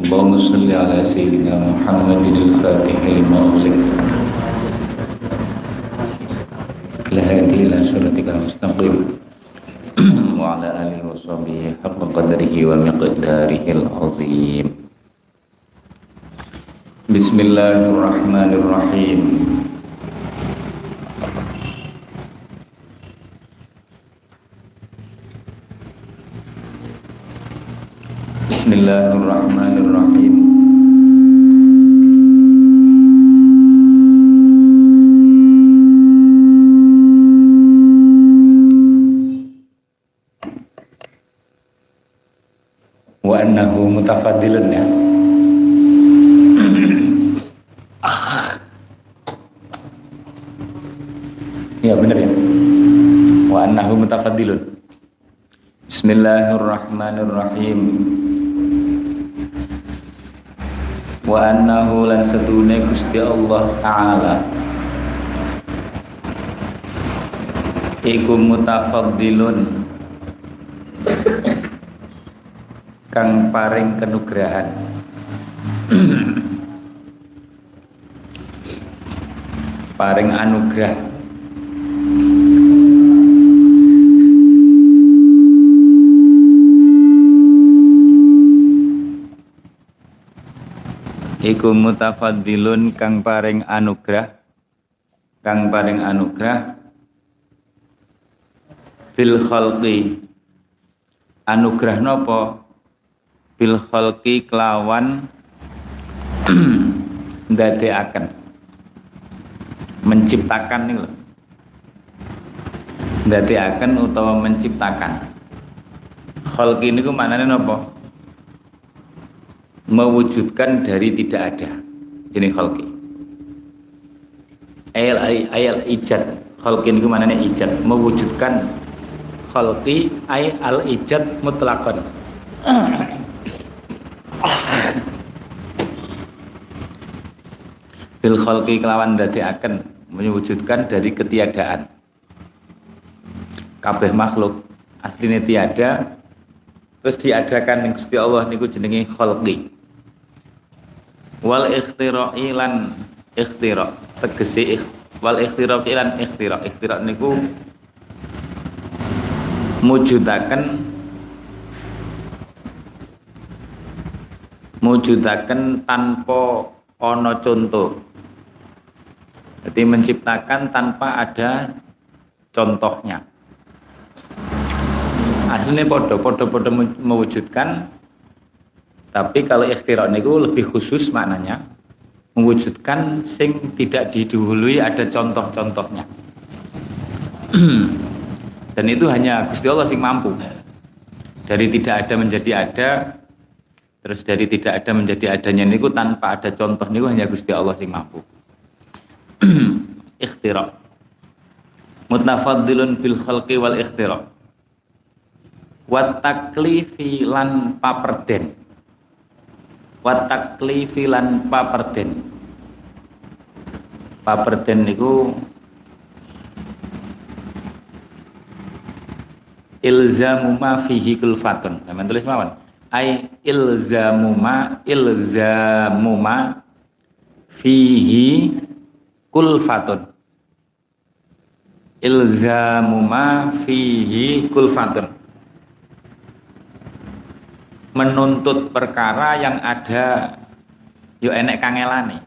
اللهم صل على سيدنا محمد الفاتح لما أغلق الهادي إلى صراطك المستقيم وعلى آله وصحبه حق قدره ومقداره العظيم بسم الله الرحمن الرحيم Bismillahirrahmanirrahim. Wa annahu mutafadilun ya. Ya benar ya. Wa annahu mutafadilun Bismillahirrahmanirrahim. Gusti Allah taala. Iku mutafaddilun. Kang paring kenugrahan. Paring anugrah iku mutafaddilun kang paring anugrah. Kang paring anugrah. Bil khalqi. Anugrah nopo? Bil khalqi kelawan ndadekaken menciptakan nih lho. Ndadekaken utawa menciptakan. Khalqi niku maknane nopo mewujudkan dari tidak ada jenis khalqi. Ayat ayat ijad. Khalqi niku maknane ijad. Mewujudkan khalqi ay al ijad mutlaqan. Bil khalqi kelawan akan mewujudkan dari ketiadaan. Kabeh makhluk aslinya tiada terus diadakan Gusti Allah niku jenenge khalqi wal ikhtira'i lan ikhtira tegese wal ikhtira'i lan ikhtira ikhtira niku mujudaken mujudaken tanpa ono contoh. Jadi menciptakan tanpa ada contohnya. Aslinya podo podo podo mewujudkan tapi kalau ikhtirak niku lebih khusus maknanya mewujudkan sing tidak didahului ada contoh-contohnya. Dan itu hanya Gusti Allah sing mampu. Dari tidak ada menjadi ada terus dari tidak ada menjadi adanya niku tanpa ada contoh niku hanya Gusti Allah sing mampu. Ikhtirak mutafaddilun bil khalqi wal ikhtirak wat taklifi lan paperden wat taklifi paperden paperden niku ilzamu ma fihi kulfatun. Sampeyan tulis mawon. Ai ilzamu ma ilzamu ma fihi kulfatun. Ilzamu ma fihi kulfatun. Menuntut perkara yang ada yo enek kangelane.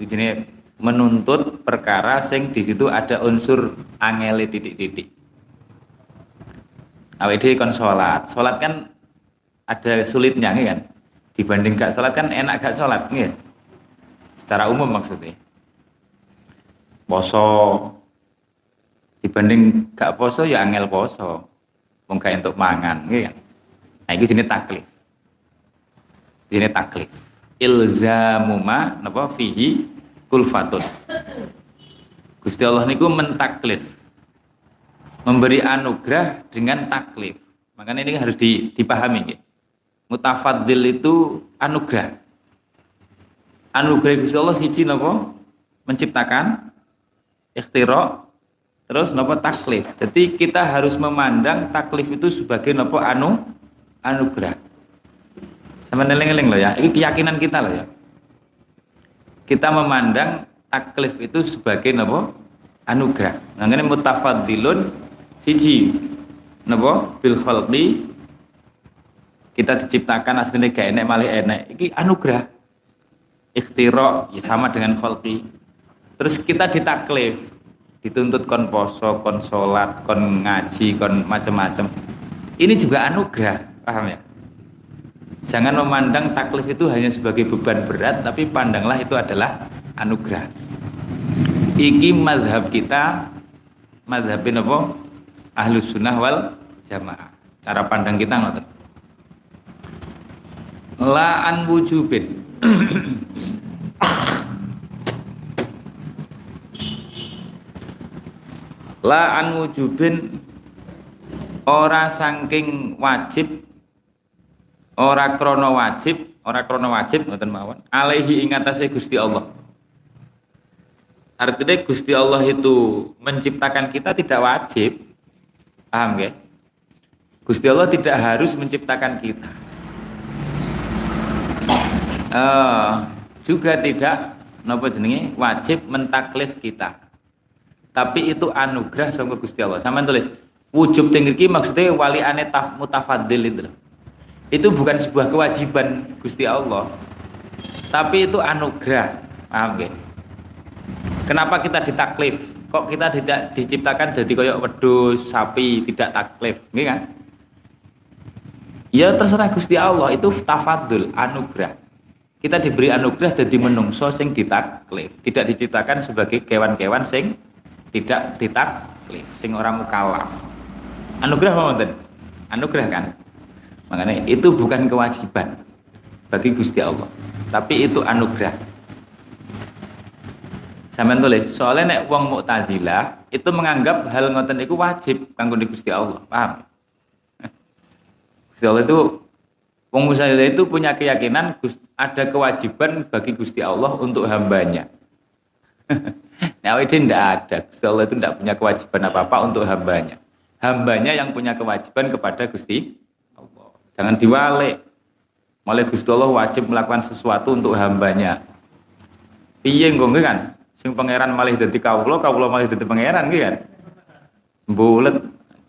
Jadi menuntut perkara sing di situ ada unsur angele titik-titik. Dhewe kon sholat. Sholat kan ada sulitnya kan? Dibanding gak sholat kan enak gak sholat nggih. Secara umum maksudnya. Poso. Dibanding gak poso ya angel poso. Wong untuk mangan nggih kan? Nah itu jenis taklif jenis taklif ilzamu ma napa fihi kulfatun Gusti Allah niku mentaklif memberi anugerah dengan taklif. Makanya ini harus dipahami. Ya. Mutafaddil itu anugerah. Anugerah Gusti Allah siji napa? Menciptakan ikhtira terus napa taklif. Jadi kita harus memandang taklif itu sebagai napa anu anugerah. Sama neling-eling loh ya. Ini keyakinan kita loh ya. Kita memandang taklif itu sebagai apa? Anugerah. Ini mutafadilun siji. Napa bil khalqi. Kita diciptakan aslinya gak enek malih enek. Ini anugerah. Ikhtiro ya sama dengan khalqi. Terus kita ditaklif. Dituntut kon poso kon sholat kon ngaji kon macam-macam ini juga anugerah. Paham ya jangan memandang taklif itu hanya sebagai beban berat tapi pandanglah itu adalah anugerah. Iki madhab kita madhabin apa? Ahlus sunnah wal jamaah. Cara pandang kita ngoten. La an wujubin. La an wujubin ora saking wajib ora krono wajib ora krono wajib ngoten mawon alaihi ing Gusti Allah artinya Gusti Allah itu menciptakan kita tidak wajib Paham ya? Gusti Allah tidak harus menciptakan kita. Uh, juga tidak nopo jenenge wajib mentaklif kita. Tapi itu anugerah sangka Gusti Allah. Sama tulis wujub tinggi maksudnya wali ane taf mutafadil itu Itu bukan sebuah kewajiban Gusti Allah. Tapi itu anugerah. Paham? Kenapa kita ditaklif? kok kita tidak diciptakan jadi koyok wedus sapi tidak taklif nggih kan ya terserah Gusti Allah itu tafadul anugerah kita diberi anugerah jadi menungso sing ditaklif tidak diciptakan sebagai kewan-kewan sing tidak ditaklif sing orang mukallaf anugerah apa anugerah kan makanya itu bukan kewajiban bagi Gusti Allah tapi itu anugerah Sampeyan tulis, soalnya nek wong Mu'tazilah itu menganggap hal ngoten itu wajib kanggo Gusti Allah. Paham? Gusti Allah itu wong Mu'tazilah itu punya keyakinan ada kewajiban bagi Gusti Allah untuk hambanya. nah, itu tidak ada. Gusti Allah itu tidak punya kewajiban apa-apa untuk hambanya. Hambanya yang punya kewajiban kepada Gusti. Jangan diwalik. Malah Gusti Allah wajib melakukan sesuatu untuk hambanya. Piye nggo kan? sing pangeran malih dadi kawula kawula malih dadi pangeran gitu kan? Bulet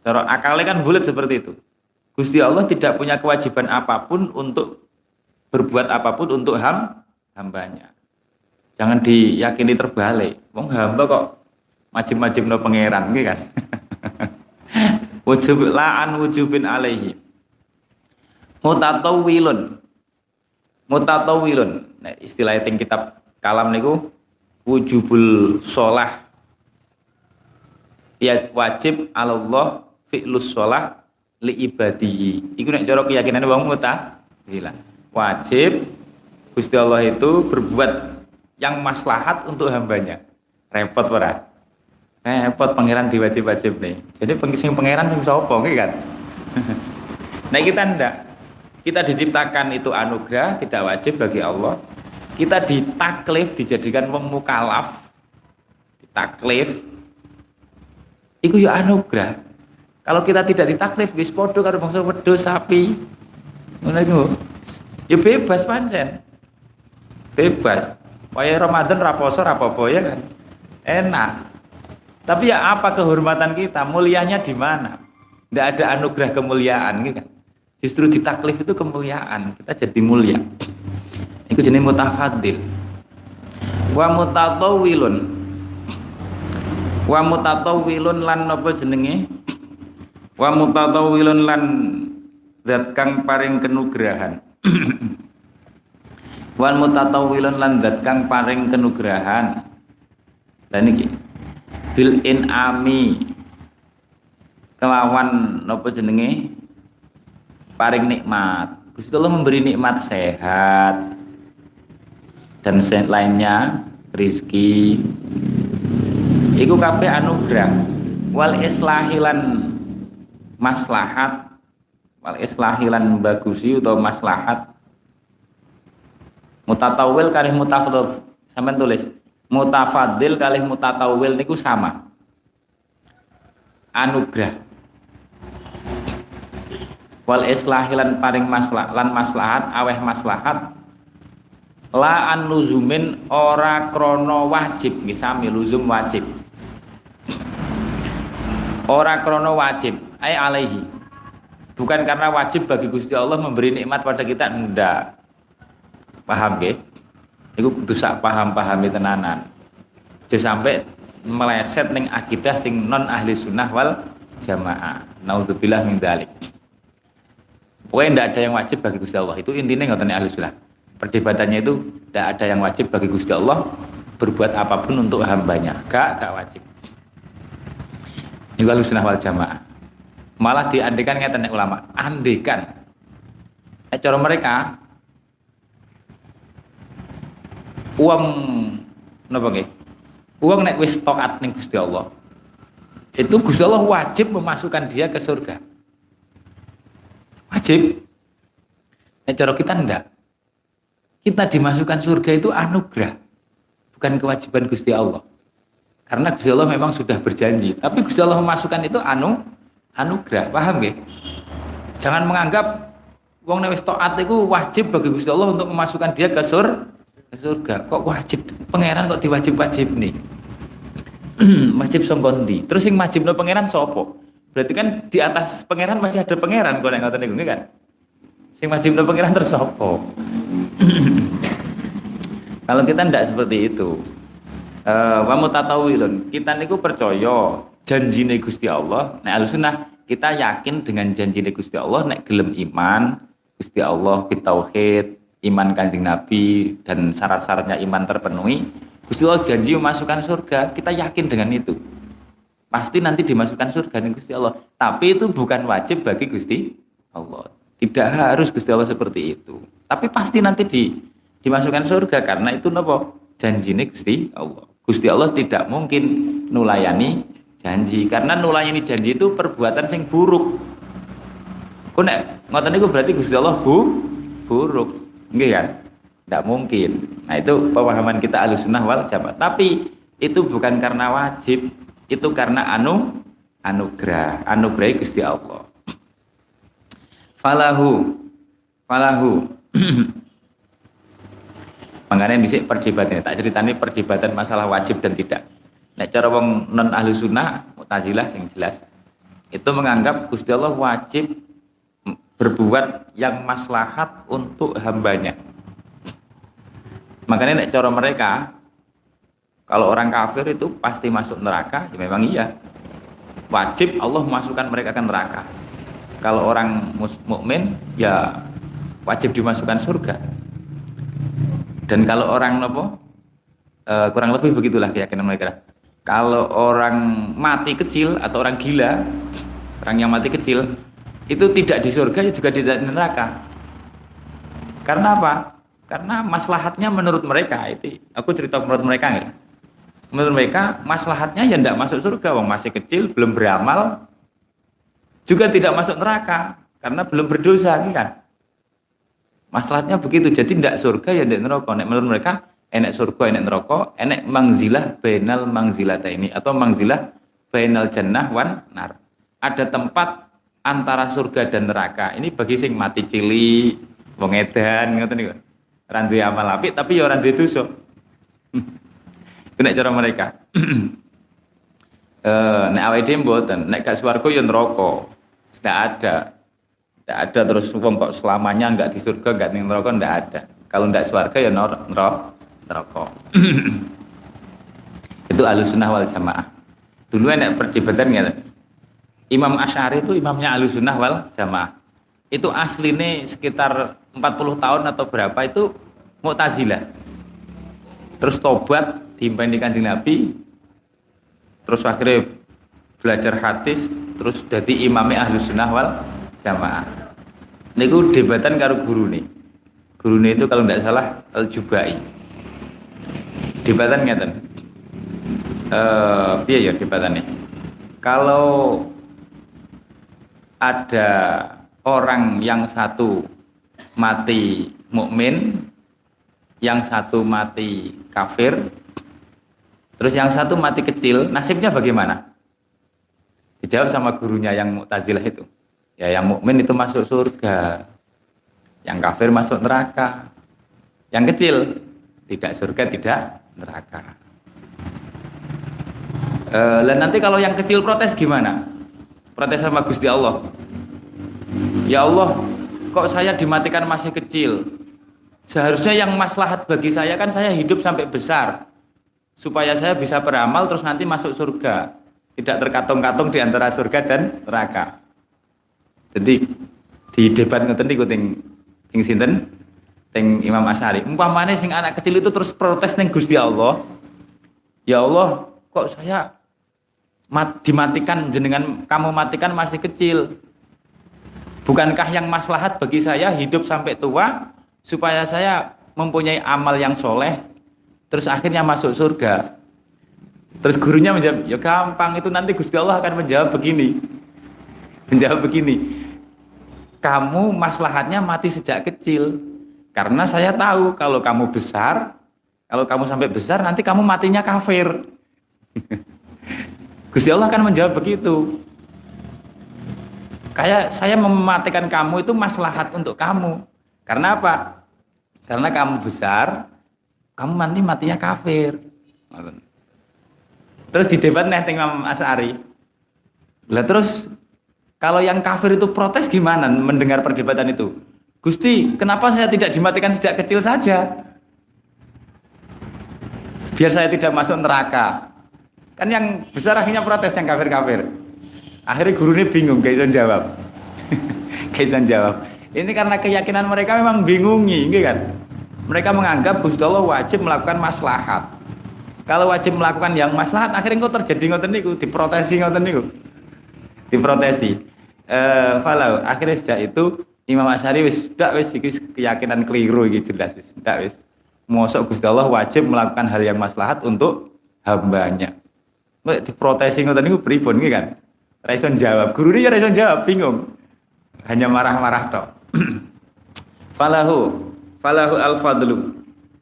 cara akalnya kan bulet seperti itu. Gusti Allah tidak punya kewajiban apa pun untuk berbuat apa pun untuk ham hambanya. Jangan diyakini terbalik. Wong hamba kok majib-majib no pangeran gitu kan? Wujub la'an wujubin alaihi mutatawilun mutatawilun nah, istilah yang kitab kalam niku wujubul sholah. Ya wajib Allah fi'lus sholah li ibadihi. Iku nek cara keyakinan wong mutazilah wajib Gusti Allah itu berbuat yang maslahat untuk hambanya. Repot ora? Repot pangeran diwajib-wajib nih. Jadi sing pangeran sing sopo kan? Nah kita ndak kita diciptakan itu anugerah tidak wajib bagi Allah. Kita ditaklif dijadikan wong mukalaf. Ditaklif. Itu ya anugerah. Kalau kita tidak ditaklif wis podo karo bangsa wedhus sapi. Ngono ya bebas pancen. Bebas. Waya Ramadan raposo rapopo ya kan? Enak. Tapi ya apa kehormatan kita? Mulianya di mana? Tidak ada anugerah kemuliaan gitu kan justru ditaklif itu kemuliaan kita jadi mulia Iku jenis mutafadil. Wa mutatawilun. Wa mutatawilun lan napa jenenge? Wa mutatawilun lan zat kang paring kenugrahan. Wan mutatawilun lan zat kang paring kenugrahan. Dan iki bil inami kelawan napa jenenge paring nikmat. Gusti Allah memberi nikmat sehat, dan lainnya rizki iku kabeh anugerah. Wal islahilan maslahat. Wal islahilan bagusi atau maslahat. Mutatawil kalih mutafadil sampean tulis mutafadil kalih mutatawil niku sama wal islahilan paring maslah lan maslahat aweh maslahat la an luzumin ora krono wajib. Nggih sami luzum wajib. Ora krono wajib ay alaihi. Bukan karena wajib bagi Gusti Allah memberi nikmat pada kita ndak. Paham nggih? Iku kudu sak paham-pahami tenanan. Aja sampai meleset ning akidah sing non ahli sunnah wal jamaah. Naudzubillah min dzalik Pokoknya tidak ada yang wajib bagi Gusti Allah. Itu intinya nggak ahli sunnah. Perdebatannya itu tidak ada yang wajib bagi Gusti Allah berbuat apa pun untuk hambanya. Gak, gak wajib. Ini ahli sunnah wal jamaah. Malah diandekan ngeten ulama. Andekan. Cara mereka uang napa nggih? Uang nek wis taat ning Gusti Allah. Itu Gusti Allah wajib memasukkan dia ke surga wajib. Nah, cara kita ndak. Kita dimasukkan surga itu anugerah bukan kewajiban Gusti Allah. Karena Gusti Allah memang sudah berjanji tapi Gusti Allah memasukkan itu anu anugerah paham gak? jangan menganggap wong wis taat itu wajib bagi Gusti Allah untuk memasukkan dia ke sur ke surga. Kok wajib? Pangeran kok diwajib-wajib nih? Wajib songkondi terus yang wajib no pangeran sopo Berarti kan di atas pangeran masih ada pangeran kok nek ngoten niku kan. Sing wajib pangeran terus Kalau kita ndak seperti itu. Eh wa mutatawilun. Kita niku percaya janjine Gusti Allah. Nek sunnah kita yakin dengan janjine Gusti Allah nek gelem iman Gusti Allah bitauhid, iman kanjeng Nabi dan syarat-syaratnya iman terpenuhi. Gusti Allah janji memasukkan surga, kita yakin dengan itu pasti nanti dimasukkan surga nih Gusti Allah. Tapi itu bukan wajib bagi Gusti Allah. Tidak harus Gusti Allah seperti itu. Tapi pasti nanti di dimasukkan surga karena itu nopo nih Gusti Allah. Gusti Allah tidak mungkin nulayani janji karena nulayani janji itu perbuatan sing buruk. Kau nek ngoten niku berarti Gusti Allah bu buruk. Enggak kan? Tidak mungkin. Nah itu pemahaman kita alusunah wal jamaah. Tapi itu bukan karena wajib, itu karena anu anugerah. Anugerah Gusti Allah. Falahu. Falahu. Makanya di perdebatan. Tak ceritanya perdebatan masalah wajib dan tidak. Nek cara wong non ahli sunnah mutazilah sing jelas itu menganggap Gusti Allah wajib berbuat yang maslahat untuk hambanya. Makanya nek cara mereka kalau orang kafir itu pasti masuk neraka, ya memang iya. Wajib Allah memasukkan mereka ke neraka. Kalau orang mukmin ya wajib dimasukkan surga. Dan kalau orang nopo e, kurang lebih begitulah keyakinan mereka. Kalau orang mati kecil atau orang gila, orang yang mati kecil itu tidak di surga ya juga di neraka. Karena apa? Karena maslahatnya menurut mereka itu. Aku cerita menurut mereka nggak? Menurut mereka maslahatnya ya tidak masuk surga. Wong masih kecil belum beramal juga tidak masuk neraka karena belum berdosa kan? Maslahatnya begitu. Jadi tidak surga ya tidak neraka. Nek menurut mereka enek surga enek neraka enek mangzilah bainal mangzilata ini atau mangzilah bainal jannah wan nar. Ada tempat antara surga dan neraka. Ini bagi sing mati cili wong edan ngoten niku. Randu amal apik tapi ya duwe dosa nek cara mereka. eh nek awake dhewe mboten, nek gak swarga ya neraka. Tidak ada. Tidak ada terus wong kok selamanya enggak di surga, enggak di neraka enggak ada. Kalau enggak swarga ya neraka. Neraka. itu alusunah wal jamaah. Dulu enak perdebatan ya. Imam Asy'ari itu imamnya alusunah wal jamaah. Itu aslinya sekitar 40 tahun atau berapa itu Mu'tazilah. Terus tobat diimpani kanjeng Nabi. Terus akhirnya belajar hadis terus jadi imamnya ahlu sunnah wal jamaah. Niku debatan karo guru nih guru nih itu kalau tidak salah al jubai debatan ngeten? Eh uh, ya debatannya? Kalau ada orang yang satu mati mukmin yang satu mati kafir Terus yang satu mati kecil, nasibnya bagaimana? Dijawab sama gurunya yang Mu'tazilah itu. Ya yang mukmin itu masuk surga. Yang kafir masuk neraka. Yang kecil tidak surga, tidak neraka. E, dan nanti kalau yang kecil protes gimana? Protes sama Gusti Allah. Ya Allah, kok saya dimatikan masih kecil? Seharusnya yang maslahat bagi saya kan saya hidup sampai besar. Supaya saya bisa beramal terus nanti masuk surga. Tidak terkatung-katung di antara surga dan neraka. Jadi di debat ngoten niku ting ting sinten? Ting Imam Asy'ari. Umpamane sing anak kecil itu terus protes ning Gusti Allah. Ya Allah, kok saya mat, dimatikan jenengan kamu matikan masih kecil. Bukankah yang maslahat bagi saya hidup sampai tua supaya saya mempunyai amal yang soleh terus akhirnya masuk surga. Terus gurunya menjawab, ya gampang itu nanti Gusti Allah akan menjawab begini. Menjawab begini, kamu maslahatnya mati sejak kecil. Karena saya tahu kalau kamu besar, kalau kamu sampai besar nanti kamu matinya kafir. Gusti Allah akan menjawab begitu. Kayak saya mematikan kamu itu maslahat untuk kamu. Karena apa? Karena kamu besar, kamu nanti matinya kafir. Terus di debat nih Imam As'ari. Lah terus kalau yang kafir itu protes gimana mendengar perdebatan itu? Gusti, kenapa saya tidak dimatikan sejak kecil saja? Biar saya tidak masuk neraka. Kan yang besar akhirnya protes yang kafir-kafir. Akhirnya guru ini bingung, Kaisan jawab. Kaisan jawab. Ini karena keyakinan mereka memang bingungi, gitu kan? Mereka menganggap Gusti Allah wajib melakukan maslahat. Kalau wajib melakukan yang maslahat, akhirnya kok terjadi ngoten niku, diprotesi ngoten niku. Diprotesi. Uh, falau akhirnya sejak itu Imam Asyari wis ndak wis iki keyakinan keliru iki jelas wis ndak wis. Mosok Gusti Allah wajib melakukan hal yang maslahat untuk hambanya. Mek diprotesi ngoten niku pripun iki kan? Ra jawab guru ya ra jawab bingung. Hanya marah-marah tok falahu falahu al-fadlu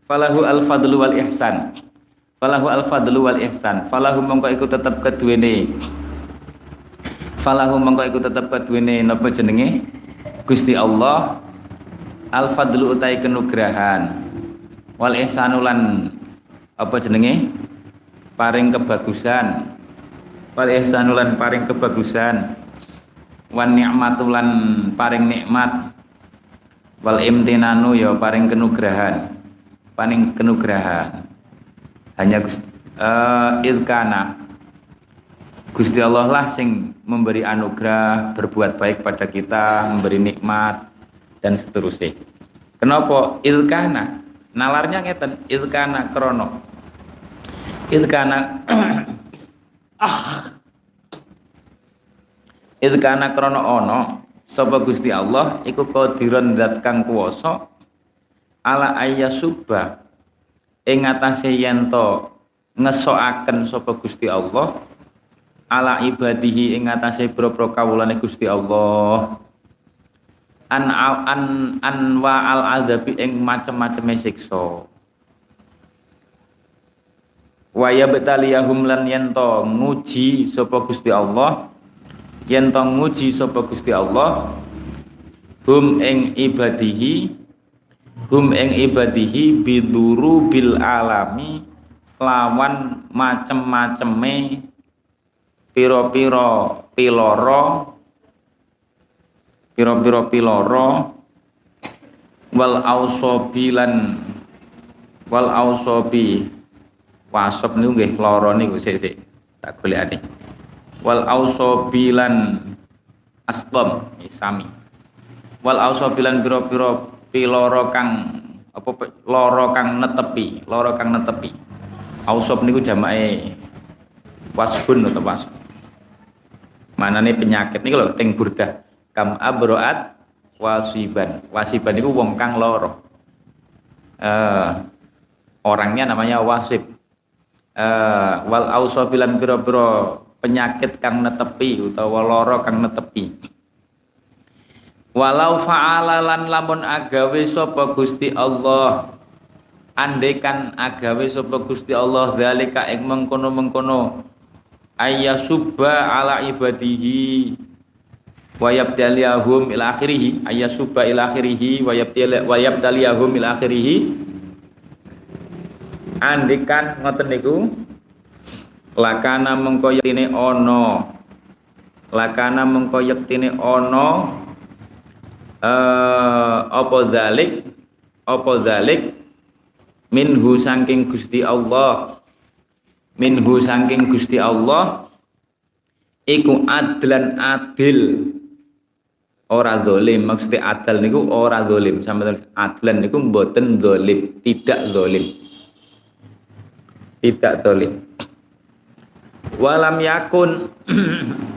falahu al-fadlu wal ihsan falahu al-fadlu wal ihsan falahu mongko iku tetep keduwene falahu mengko iku tetep kaduwene napa jenenge? Gusti Allah al fadlu utai kenugrahan wal ihsanulan apa jenenge? Paring kebagusan wal ihsanulan paring kebagusan wan nikmatulan paring nikmat wal imtinanu ya paring kenugrahan paring kenugrahan hanya uh, ilkana Gusti Allah lah sing memberi anugerah, berbuat baik pada kita, memberi nikmat dan seterusnya. Kenapa? Ilkana. Nalarnya ngeten, ilkana krono. Ilkana ah. Ilkana krono ono sapa Gusti Allah? Iku qadiran zat kang kuwasa ala ayyasuba ing atase yen to ngesoaken sapa Gusti Allah ala ibadihi ing atase boro kawulane Gusti Allah. An an an wa al adabi ing macem-maceme siksa. Wa yabtaliyahum lan yento nguji sapa Gusti Allah yento nguji sapa Gusti Allah hum ing ibadihi hum ing ibadihi biduru bil alami lawan macem-maceme piro-piro piloro piro-piro piloro wal ausobilan wal ausobi. Wasop niku nggih loro niku sik sik tak golekane wal ausobilan astom sami. Wal ausobilan piro-piro piloro kang apa loro kang netepi loro kang netepi. Ausob niku jamake wasbun atau wasbun mana nih penyakit nih kalau teng burda. Kam abroat wasiban. Wasiban itu wong kang loro. Uh, orangnya namanya wasib. Uh, wal ausobilan biro-biro penyakit kang netepi utawa loro kang netepi. Walau fa'alalan lamun agawe sapa Gusti Allah andekan agawe sapa Gusti Allah zalika ing mengkono-mengkono subba ala ibadihi wa yabtaliyahum ila akhirih ayasuba ila akhirih wa yabtaliyahum ila akhirih. Andikan ngoten niku lakana mengko yektine ana lakana mengko yektine ana eh apa zalik apa zalik minhu saking Gusti Allah. Minhu saking Gusti Allah. Iku adlan adil. Ora dolim. Maksudnya adil niku ora dolim. Sama adlan niku mboten dolim. Tidak dolim. Tidak dolim walam yakun.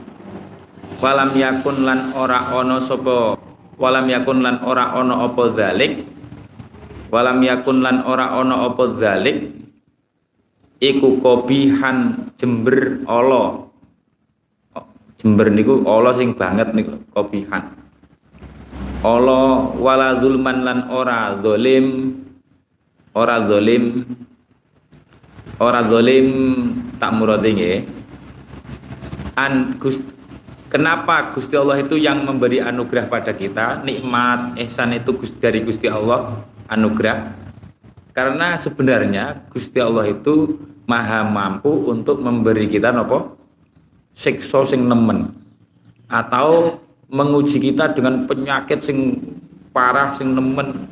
Walam yakun lan ora ono sopo walam yakun lan ora ono opo dalik walam yakun lan ora ono opo dalik iku kobihan jember Allah jember niku Allah sing banget niku kobihan. Allah wala zulman lan ora zalim ora zalim ora zalim tak nggih. An Gust Kenapa Gusti Allah itu yang memberi anugerah pada kita, nikmat, ihsan itu dari Gusti Allah anugerah. Karena sebenarnya Gusti Allah itu maha mampu untuk memberi kita nopo? Siksa sing nemen. Atau menguji kita dengan penyakit sing parah sing nemen.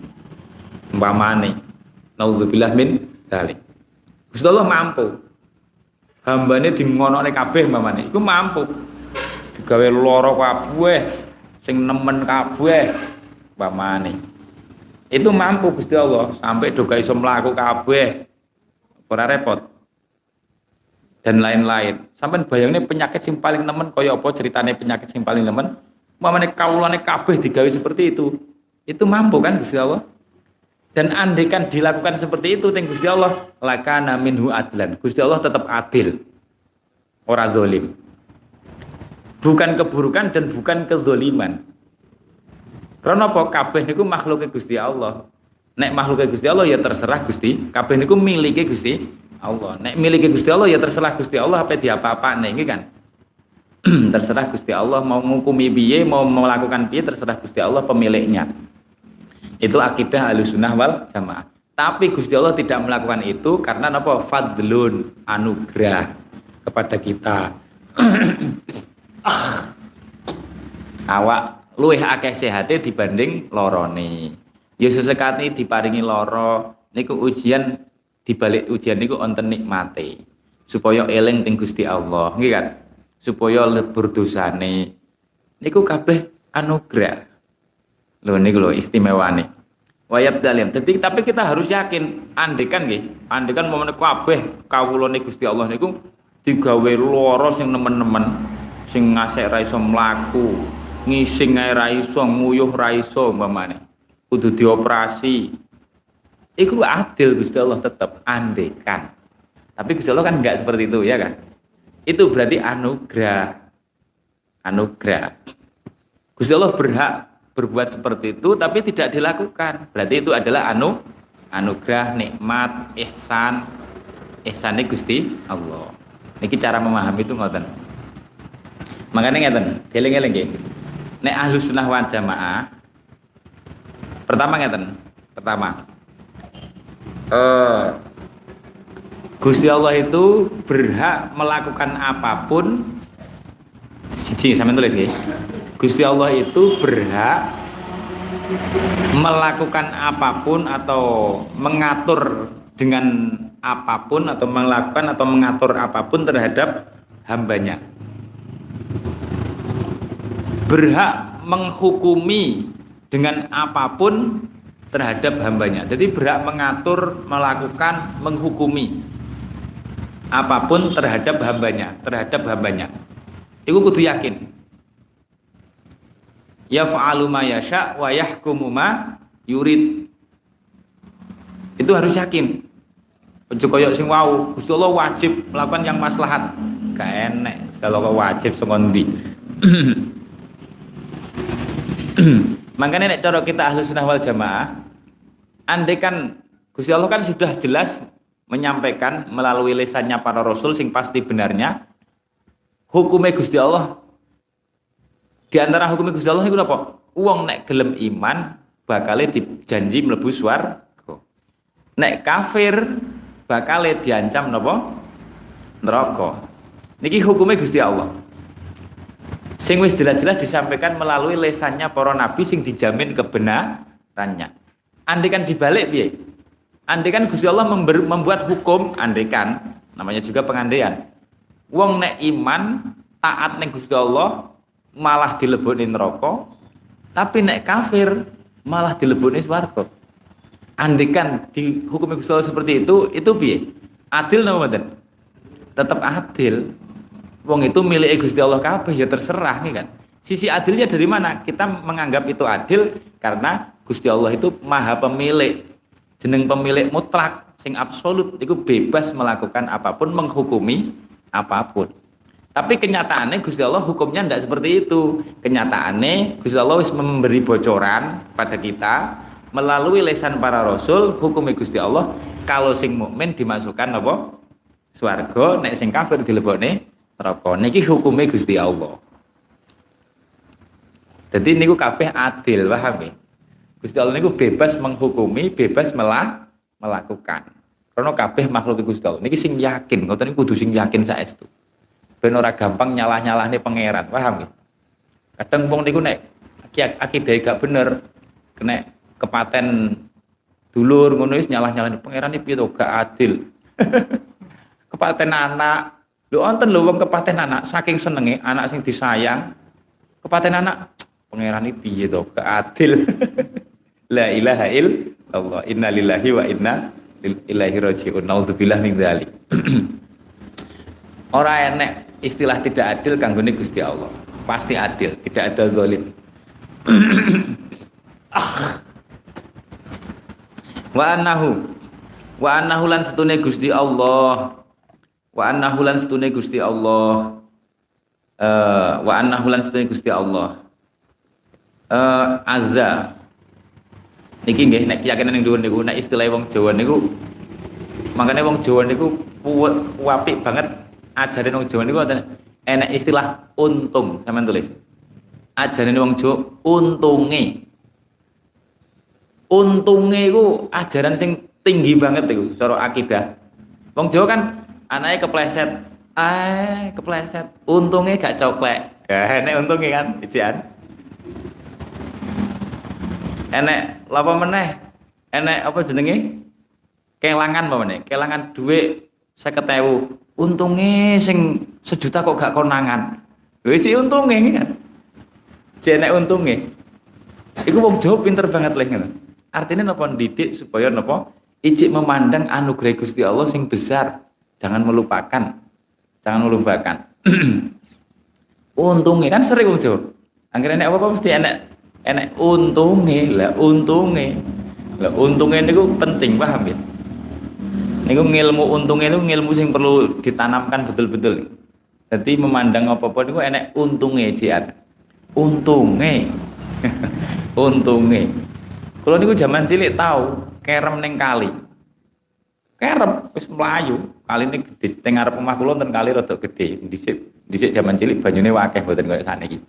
Umpamane naudzubillah min dalik Gusti Allah mampu. Hambane dingonone kabeh umpamane. Iku mampu. Digawe lara kabeh sing nemen kabeh umpamane. Itu mampu Gusti Allah. Sampai do iso mlaku kabeh. Ora repot. Dan lain-lain. Sampai bayangnya penyakit sing paling nemen kaya apa ceritanya penyakit sing paling nemen? Mamane kaulane kabeh digawe seperti itu. Itu mampu kan Gusti Allah? Dan kan dilakukan seperti itu teng Gusti Allah, lakana minhu adlan. Gusti Allah tetap adil. Ora zalim. Bukan keburukan dan bukan kezoliman. Karena apa? Kabeh niku makhluknya Gusti Allah. Nek makhluknya Gusti Allah ya terserah Gusti. Kabeh niku miliki Gusti Allah. Nek miliki Gusti Allah ya terserah Gusti Allah apa diapa-apa nih kan. terserah Gusti Allah mau menghukumi biye mau melakukan biye terserah Gusti Allah pemiliknya itu akidah alusunah wal jamaah. Tapi Gusti Allah tidak melakukan itu karena apa fadlun anugerah kepada kita. Awak luwih akeh sehate dibanding lorone. Ya sesekati diparingi loro. Niku ujian dibalik ujian niku onten nikmate. Supaya eling ting Gusti Allah. Nggih kan? Supaya lebur dosane. Niku kabeh anugerah lho niku lho istimewane wayab dalim. Jadi tapi kita harus yakin andikan nggih andikan momen kabeh kawulane Gusti Allah niku digawe lara sing nemen-nemen sing ngasek ra iso mlaku ngising ae ra iso nguyuh ra iso umpamane. Kudu dioperasi. Iku adil Gusti Allah tetap andekan tapi Gusti Allah kan enggak seperti itu ya kan? Itu berarti anugerah. Anugerah. Gusti Allah berhak berbuat seperti itu tapi tidak dilakukan. Berarti itu adalah anu anugerah nikmat ihsan. Ihsannya Gusti Allah. Ini cara memahami itu ngoten. Makanya ngeten eling-eling nggih. Nek ahlus sunnah wal jamaah pertama ngeten pertama. Eh Gusti Allah itu berhak melakukan apa pun. Siji sampean tulis nggih. Gusti Allah itu berhak melakukan apa pun atau mengatur dengan apa pun atau melakukan atau mengatur apa pun terhadap hambanya berhak menghukumi dengan apa pun terhadap hambanya jadi berhak mengatur melakukan menghukumi apa pun terhadap hambanya, terhadap hambanya. Iku kudu yakin. Ya fa'alu ma yasha wa yahkumu ma yurid. Itu harus yakin. Ojo koyo sing wau, Gusti Allah wajib melakukan yang maslahat. Gak enek, Gusti Allah wajib sengondi. Makanya nek cara kita ahlu sunnah wal jamaah, andai kan Gusti Allah kan sudah jelas menyampaikan melalui lisannya para rasul sing pasti benarnya hukumnya Gusti Allah Di antara hukum Gusti Allah niku apa? Wong nek gelem iman bakal dijanji mlebu swarga. Nek kafir bakal diancam napa? Neraka. Niki hukumnya Gusti Allah. Sing wis jelas-jelas disampaikan melalui lesannya para nabi sing dijamin kebenarannya. Andikan dibalik piye? Andikan Gusti Allah membuat hukum, andikan namanya juga pengandaian. Wong nek iman taat ning Gusti Allah malah dileboni neraka, tapi nek kafir malah dileboni swarga. Andikan di hukum Gusti seperti itu, itu piye? Adil napa mboten? Tetap adil. Wong itu milik Gusti Allah kabeh ya terserah nih kan. Sisi adilnya dari mana? Kita menganggap itu adil karena Gusti Allah itu maha pemilik. Jeneng pemilik mutlak sing absolut itu bebas melakukan apa pun menghukumi apa pun. Tapi kenyataannya Gusti Allah hukumnya tidak seperti itu. Kenyataannya Gusti Allah memberi bocoran kepada kita melalui lesan para rasul hukum Gusti Allah kalau sing mukmin dimasukkan apa? Swarga, nek sing kafir dilebokne neraka. Niki hukumnya Gusti Allah. Jadi niku kabeh adil, paham ya? Gusti Allah niku bebas menghukumi, bebas melah, melakukan. Karena kabeh makhluk Gusti Allah. Niki sing yakin, ngoten niku kudu sing yakin saestu. Ben ora gampang nyalah-nyalahne pangeran, paham ya? Kadang wong niku nek akidah gak bener, kena kepaten dulur ngono wis nyalah-nyalahne pangeran iki piye gak adil. kepaten anak, lho wonten lho wong kepaten anak saking senenge anak sing disayang, kepaten anak pangeran iki piye to gak adil. La ilaha illallah. Inna lillahi wa inna ilahi rojiun naudzubillah min dzalik orang enek istilah tidak adil kanggone Gusti Allah. Pasti adil tidak ada zalim. Wa annahu wa annahu lan setune Gusti Allah. Wa annahu lan setune Gusti Allah. Uh, wa annahu lan setune Gusti Allah. Uh, azza. Niki nggih nek keyakinan ning dhuwur niku nek istilah wong Jawa niku makanya wong Jawa niku apik banget ajarin wong Jawa niku enak istilah untung sampean tulis. Ajarin wong Jawa untunge. Untunge iku ajaran sing tinggi banget iku cara akidah. Wong Jawa kan anaknya kepleset, eh kepleset, untungnya gak coklek. Ya enek untungnya kan, ijian. Enek lapa meneh? Enek apa jenenge? Kelangan apa meneh? Kelangan duit 50.000. Untungnya, sing sejuta kok gak konangan. Untungnya ini kan? Jenek untungnya iku wong Jawa pinter banget lah ini artinya nopo didik supaya nopo ijik memandang anugerah Gusti Allah sing besar. Jangan melupakan. Jangan melupakan. Untungnya kan sering wong Jawa. Akhirnya apa apa mesti enak enak untungnya lah untungnya lah untungnya itu penting paham ya? Niku ngilmu untungnya itu ngilmu sing perlu ditanamkan betul-betul. Jadi memandang apa-apa niku enek untunge jiat untunge. Untunge. Kalau niku zaman cilik tahu kerem neng kali. Kerem wis melayu kali ini gede. Teng arep omah kula ten kali rada gede. Dhisik dhisik zaman cilik banyune wakeh mboten kaya saniki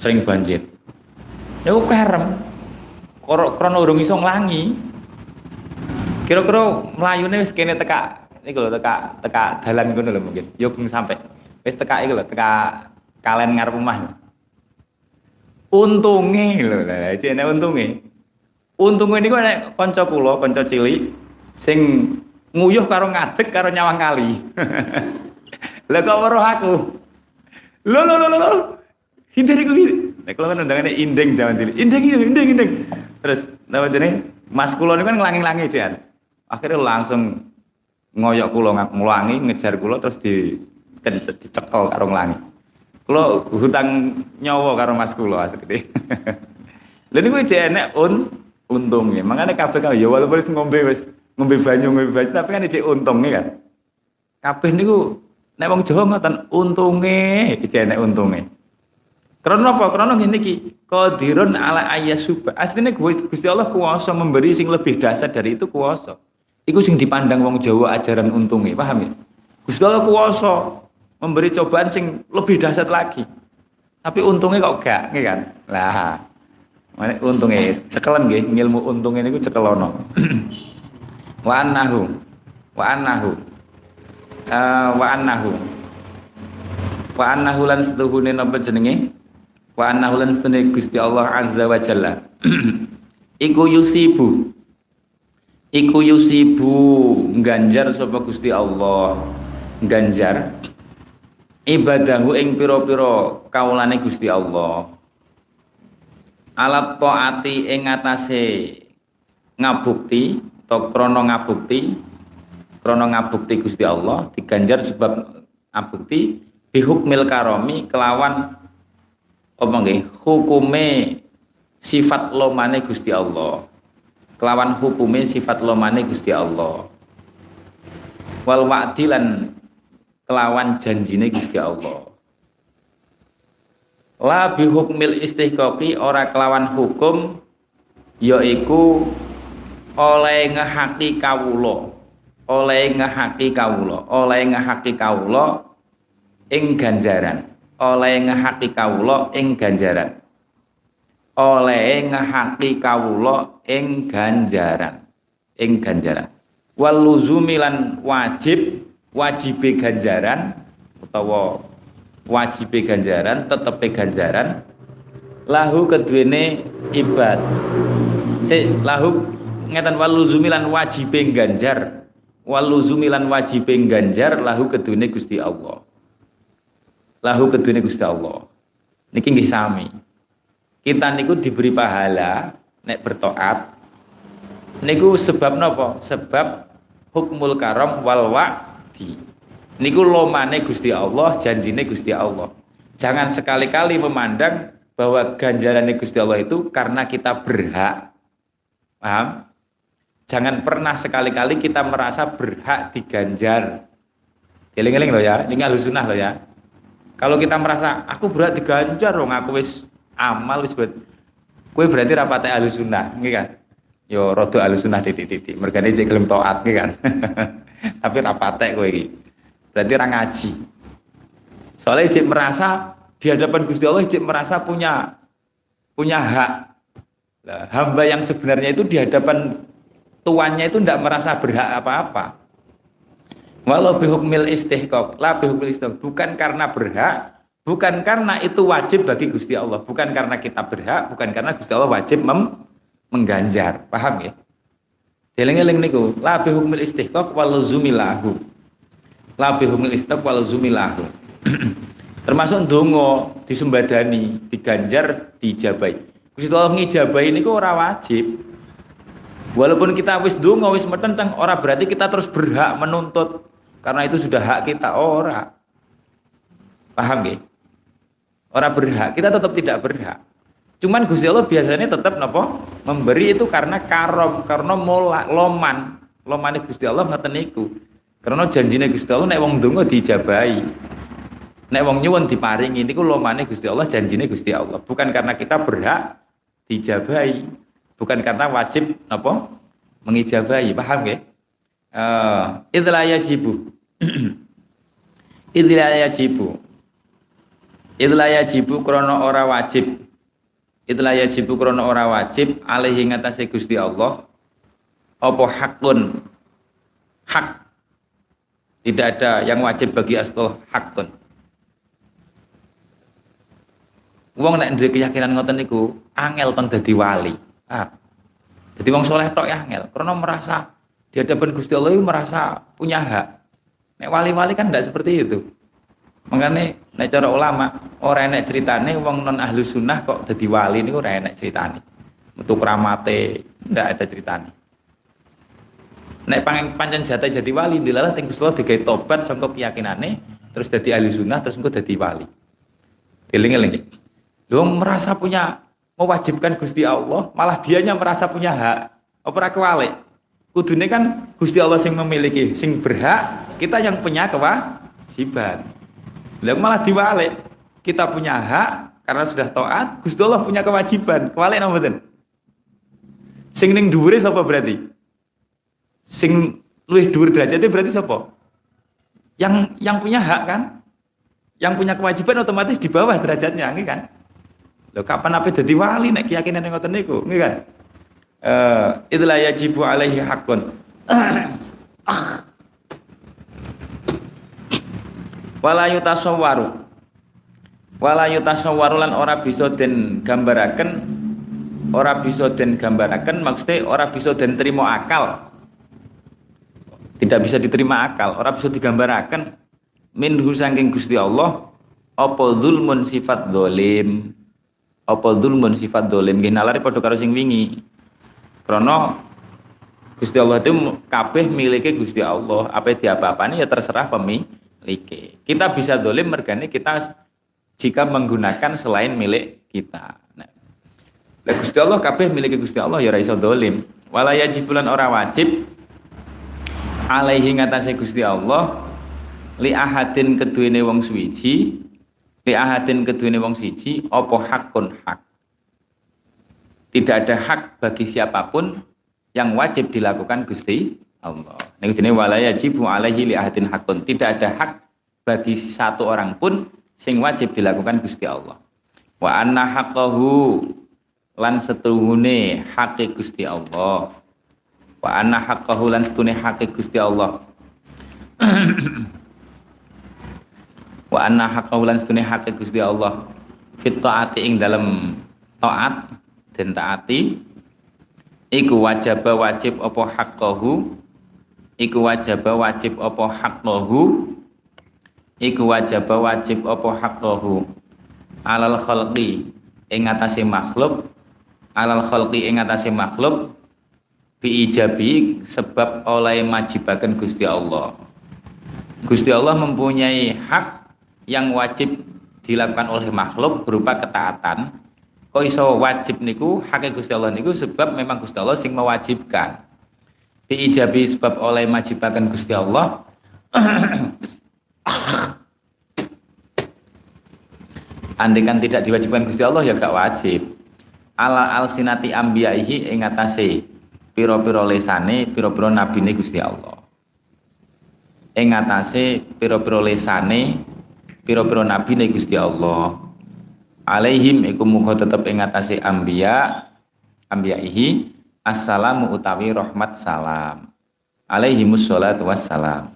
sering banjir. Ya kerem. Krono urung iso nglangi. Kira-kira mlayune wis kene teka iki lho teka teka dalan ngono lho mungkin. Yo geng sampe. Wis teka iki lho teka kalen ngarep omah. Untunge lho lah jene untunge. Untunge niku nek kanca kula, kanca cilik sing nguyuh karo ngadeg karo nyawang kali. Lah kok weruh aku. Lho lho lho lho. Hindari gue gitu. Nah, kalau kan undangannya indeng zaman cilik. Indeng indeng, indeng. Terus, nama jenis, mas kulo ini kan ngelangi-langi cian. Akhirnya langsung ngoyok kulo ngulangi, ngejar kulo terus di dicekel karo nglangi. Kulo hutang nyawa karo mas kulo asli. Lalu gue cek un untungnya. Makanya kabeh kan ya walaupun ngombe wis ngombe banyu ngombe banyu tapi kan cek untungnya kan. Kabeh niku nek wong Jawa ngoten untunge, cek enek untunge. Karena apa? Karena ngene iki, qadirun ala ayyasuba. Asline Gusti Allah kuasa memberi sing lebih dasar dari itu kuasa. Iku sing dipandang wong Jawa ajaran untungnya, paham ya? Gusti Allah kuasa memberi cobaan sing lebih dasar lagi. Tapi untungnya kok gak, nggih kan? Lah. Untungnya cekelan nggih, ngilmu untungnya niku cekelono. wa annahu wa annahu uh, wa annahu wa annahu lan setuhune napa jenenge wa annahu lan setuhune Gusti Allah azza wa jalla iku yusibu iku yusibu ganjar sapa Gusti Allah. Ganjar ibadahu ing pira-pira kawulane Gusti Allah. Alat taati ing atase ngabukti atau krono ngabukti krono ngabukti Gusti Allah diganjar sebab ngabukti bihukmil karomi kelawan apa nggih? Hukume sifat lomane Gusti Allah kelawan hukume sifat lomane Gusti Allah. Wal wa'dilan kelawan janjine Gusti Allah. La bihukmil istihqaqi ora kelawan hukum yaiku oleh ngehaki kawula. Oleh ngehaki kawula. Oleh ngehaki kawula ing ganjaran. Oleh ngehaki kawula ing ganjaran oleh ngehaki kawula ing ganjaran. Ing ganjaran. Wal luzumilan wajib wajibe ganjaran utawa wajib ganjaran tetepe ganjaran lahu keduwene ibad si lahu ngeten waluzumilan wajib ganjar waluzumilan wajib ganjar lahu keduwene Gusti Allah. Lahu keduwene Gusti Allah. Niki nggih sami kita niku diberi pahala nek bertoat. Niku sebab napa sebab hukmul karam wal wa'di. Niku lomane Gusti Allah janjine Gusti Allah. Jangan sekali-kali memandang bahwa ganjarannya Gusti Allah itu karena kita berhak. Paham? Jangan pernah sekali-kali kita merasa berhak diganjar. Eling-eling loh ya ini halus loh ya. Kalau kita merasa aku berhak diganjar dong aku wis amal wis kue berarti rapatnya halus sunnah ini kan? Yo rodo halus sunnah titik-titik mereka ini gelem toat kan? Tapi rapatnya kue ini berarti orang ngaji. Soalnya ijik merasa di hadapan Gusti Allah ijik merasa punya punya hak. Nah, hamba yang sebenarnya itu di hadapan tuannya itu tidak merasa berhak apa-apa. Walau bihukmil istihqaq la bihukmil istihqaq. Bukan karena berhak bukan karena itu wajib bagi Gusti Allah. Bukan karena kita berhak bukan karena Gusti Allah wajib mem mengganjar. Paham ya? Eling-eling niku la bihukmil istihqaq wal zumilahu. Labi humil istab wal zumilahu. Termasuk dongo disembadani diganjar dijabai. Gusti Allah ngijabai ini kok ora wajib. Walaupun kita wis dongo wis metenteng ora berarti kita terus berhak menuntut. Karena itu sudah hak kita ora. Paham ya ora berhak kita tetap tidak berhak cuman Gusti Allah biasanya tetap nopo memberi itu karena karom karena mola loman lomane Gusti Allah ngeten niku karena janjine Gusti Allah nek wong donga dijabahi. Nek wong nyuwun diparingi niku lomane Gusti Allah janjine Gusti Allah. Bukan karena kita berhak dijabahi, bukan karena wajib apa? mengijabahi. Paham nggih? Eh, idla yajibu. idla yajibu. Idla yajibu krana ora wajib. Idla yajibu krana ora wajib alaihi ngatasé Gusti Allah apa hakun hak tidak ada yang wajib bagi astol hakun. Wong nek duwe keyakinan ngoten niku angel kon dadi wali. Ah. Jadi wong soleh tok ya angel, karena merasa di hadapan Gusti Allah itu merasa punya hak. Nek wali-wali kan tidak seperti itu. Makanya nek cara ulama orang enek ceritane wong non ahlu sunnah kok jadi wali ini orang enek ceritane. Untuk ramate tidak ada ceritane. Nek pangen pancen jatah jadi wali dilalah Gusti Allah digawe tobat sangka keyakinane terus jadi ahli sunnah terus engko jadi wali. Eling-eling. Lu merasa punya mewajibkan Gusti Allah, malah dianya merasa punya hak. Apa ora kewalik? Kudune kan Gusti Allah sing memiliki, sing berhak, kita yang punya kewajiban. Lah malah diwalik. Kita punya hak karena sudah taat, Gusti Allah punya kewajiban. Kewalik napa mboten? Sing ning dhuwure sapa berarti? sing luwih dhuwur derajatnya berarti siapa? Yang yang punya hak kan? Yang punya kewajiban otomatis di bawah derajatnya, nggih kan? Loh kapan apa jadi wali nek keyakinan yang ngoten niku, nggih kan? Eh, itulah yajibu alaihi hakun. Wala yutasawwaru. Wala yutasawwaru lan ora bisa den gambaraken ora bisa den gambaraken maksudnya ora bisa den terima akal. Tidak bisa diterima akal, ora bisa digambaraken minhu saking Gusti Allah apa zulmun sifat dolim apa zulmun sifat dolim nggih nalari padha karo sing wingi Karena Gusti Allah itu kabeh miliki Gusti Allah. Apa diapa-apani ya terserah pemilik. Kita bisa dolim mergane kita jika menggunakan selain milik kita. Nah, Gusti Allah kabeh miliki Gusti Allah ya raiso dolim. Wala yajibulan ora wajib alaihi ngatasé Gusti Allah li ahadin keduwene wong suwiji li ahadin keduwene wong siji apa hakun hak tidak ada hak bagi siapa pun yang wajib dilakukan Gusti Allah. Ini jenis walaya jibu alaihi li ahadin hakun. Tidak ada hak bagi satu orang pun sing wajib dilakukan Gusti Allah. Wa anna haqqahu lan setuhune hake Gusti Allah. Wa anna haqqahu lan setune hake Gusti Allah. Wa anna haqqahu lan setune hake Gusti Allah. Fit taati ing dalam taat den taati iku wajib wajib apa haqqahu iku wajib wajib apa haqqahu iku wajib wajib apa haqqahu alal khalqi ing atase makhluk. Alal khalqi ing atase makhluk. Bi ijabi sebab oleh majibaken Gusti Allah. Gusti Allah mempunyai hak yang wajib dilakukan oleh makhluk berupa ketaatan. Kok iso wajib niku? Hak Gusti Allah niku sebab memang Gusti Allah sing mewajibkan diijabi sebab oleh majibakan Gusti Allah. Andaikan tidak diwajibkan Gusti Allah ya gak wajib. Ala alsinati ambiyaihi ing atase pira-pira lesane pira-pira nabine Gusti Allah. Ing atase pira-pira lesane pira-pira nabine Gusti Allah. Alaihim iku muga tetep ing atase anbiya anbiyaihi assalamu utawi rahmat salam. Alaihimus sholatu wassalam.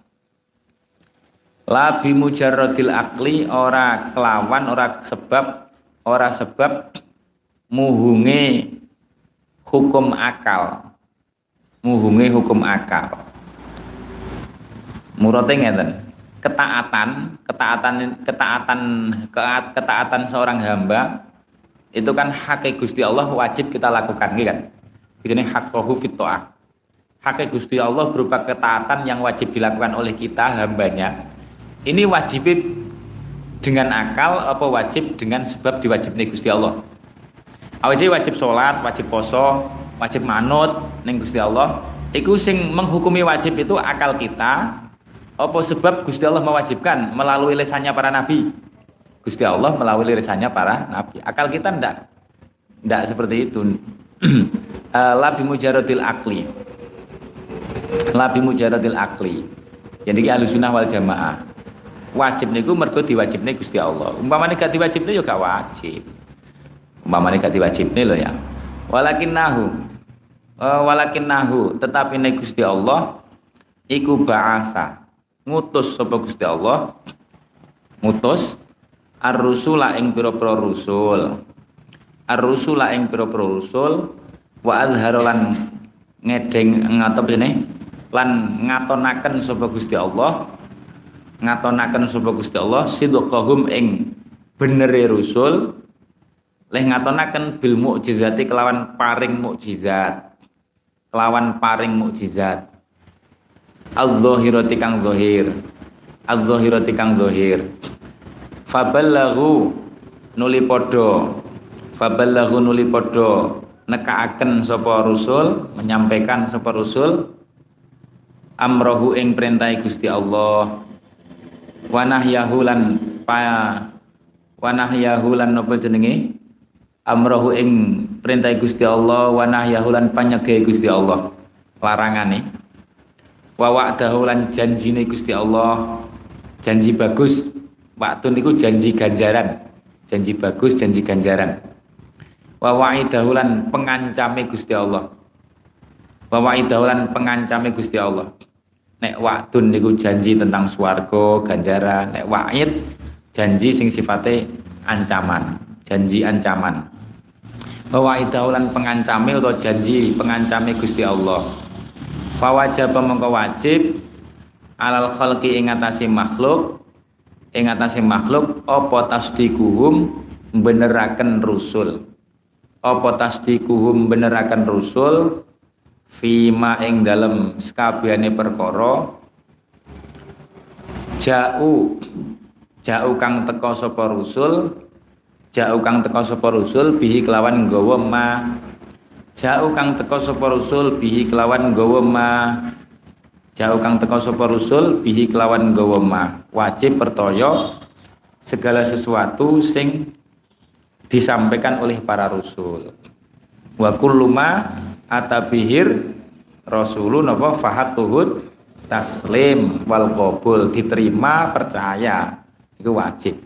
La bi mujarradil akli ora kelawan ora sebab ora sebab muhunge hukum akal. Muhunge hukum akal. Murate ngeten. Ketaatan, ketaatan, ketaatan, ketaatan seorang hamba itu kan hak Gusti Allah wajib kita lakukan, gitu kan? Ini hak fitoah. Hak Gusti Allah berupa ketaatan yang wajib dilakukan oleh kita hambanya. Ini wajib dengan akal apa wajib dengan sebab diwajibnya Gusti Allah. Awalnya wajib sholat, wajib poso, wajib manut neng Gusti Allah. Iku sing menghukumi wajib itu akal kita, apa sebab Gusti Allah mewajibkan melalui lesannya para nabi? Gusti Allah melalui lesannya para nabi. Akal kita ndak ndak seperti itu. Eh, labi mujaradil akli. Labi mujaradil akli. Jadi ahli sunnah wal jamaah. Wajib niku mergo diwajibne Gusti Allah. Umpamane gak diwajibne ya gak wajib. Umpamane gak diwajibne lho ya. Walakin nahu. Uh, walakin nahu tetapi nek Gusti Allah iku ba'asa ngutus sapa Gusti Allah ngutus ar-rusula ing pira-pira rusul ar-rusula ing pira-pira rusul wa azharolan ngedeng ngatop ini lan ngatonaken sapa Gusti Allah ngatonaken sapa Gusti Allah sidqahum ing benere rusul leh ngatonaken bil mukjizati kelawan paring mukjizat kelawan paring mukjizat. Az-zahirati kang zahir az-zahirati kang zahir. Fabalaghu nuli padha fabalaghu nuli padha nekaaken sapa rusul menyampaikan sapa rusul amrohu ing perintah Gusti Allah. Wanahyahu lan pa wanahyahu lan napa jenenge? Amrohu ing perintah Gusti Allah wanahyahu lan panyege Gusti Allah. Larangane wa wa'dahu lan janjine Gusti Allah. Janji bagus Waktun itu janji ganjaran, janji bagus, janji ganjaran. Wa wa'idahulan pengancame Gusti Allah. Wa wa'idahulan pengancame Gusti Allah. Nek waktun niku janji tentang swarga, ganjaran, nek wa'id janji sing sifatnya ancaman, janji ancaman. Wa wa'idahulan pengancame atau janji pengancame Gusti Allah. Fawajaba mengko wajib alal khalqi ing makhluk ing atase makhluk apa tasdikuhum beneraken rusul apa tasdikuhum beneraken rusul fima ing dalem sekabehane perkara. Jauh jauh kang teka sapa rusul jauh kang teka sapa rusul bihi kelawan nggawa ma. Jauh kang teka sapa rusul bihi kelawan nggawa ma. Jauh kang teko sapa rusul bihi kelawan gawa ma. Wajib pertoyo segala sesuatu sing disampaikan oleh para rasul. Wa kullu ma atabihir rasulun apa fahatuhud taslim wal qabul diterima percaya. Itu wajib.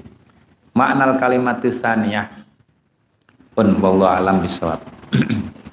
Maknal kalimat tsaniyah. Pun wallahu alam bisawab